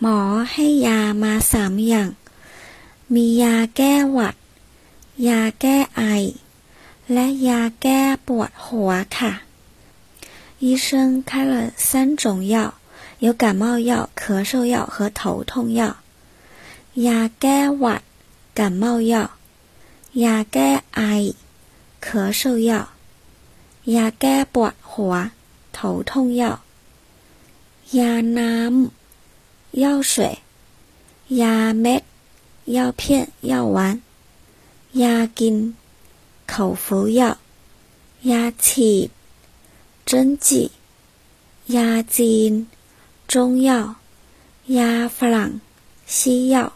หมอให้ยามาสามอย่าง มียาแก้หวัด ยาแก้ไอ และยาแก้ปวดหัวค่ะ。医生开了三种药，有感冒药、咳嗽药和头痛药。ยาแก้หวัด感冒药，ยาแก้ไอ咳嗽药，ยาแก้ปวดหัว头痛药。ยาน้ำ 药水、压灭、药片、药丸、压金、口服药、压气、针剂、压金、中药、压、西药。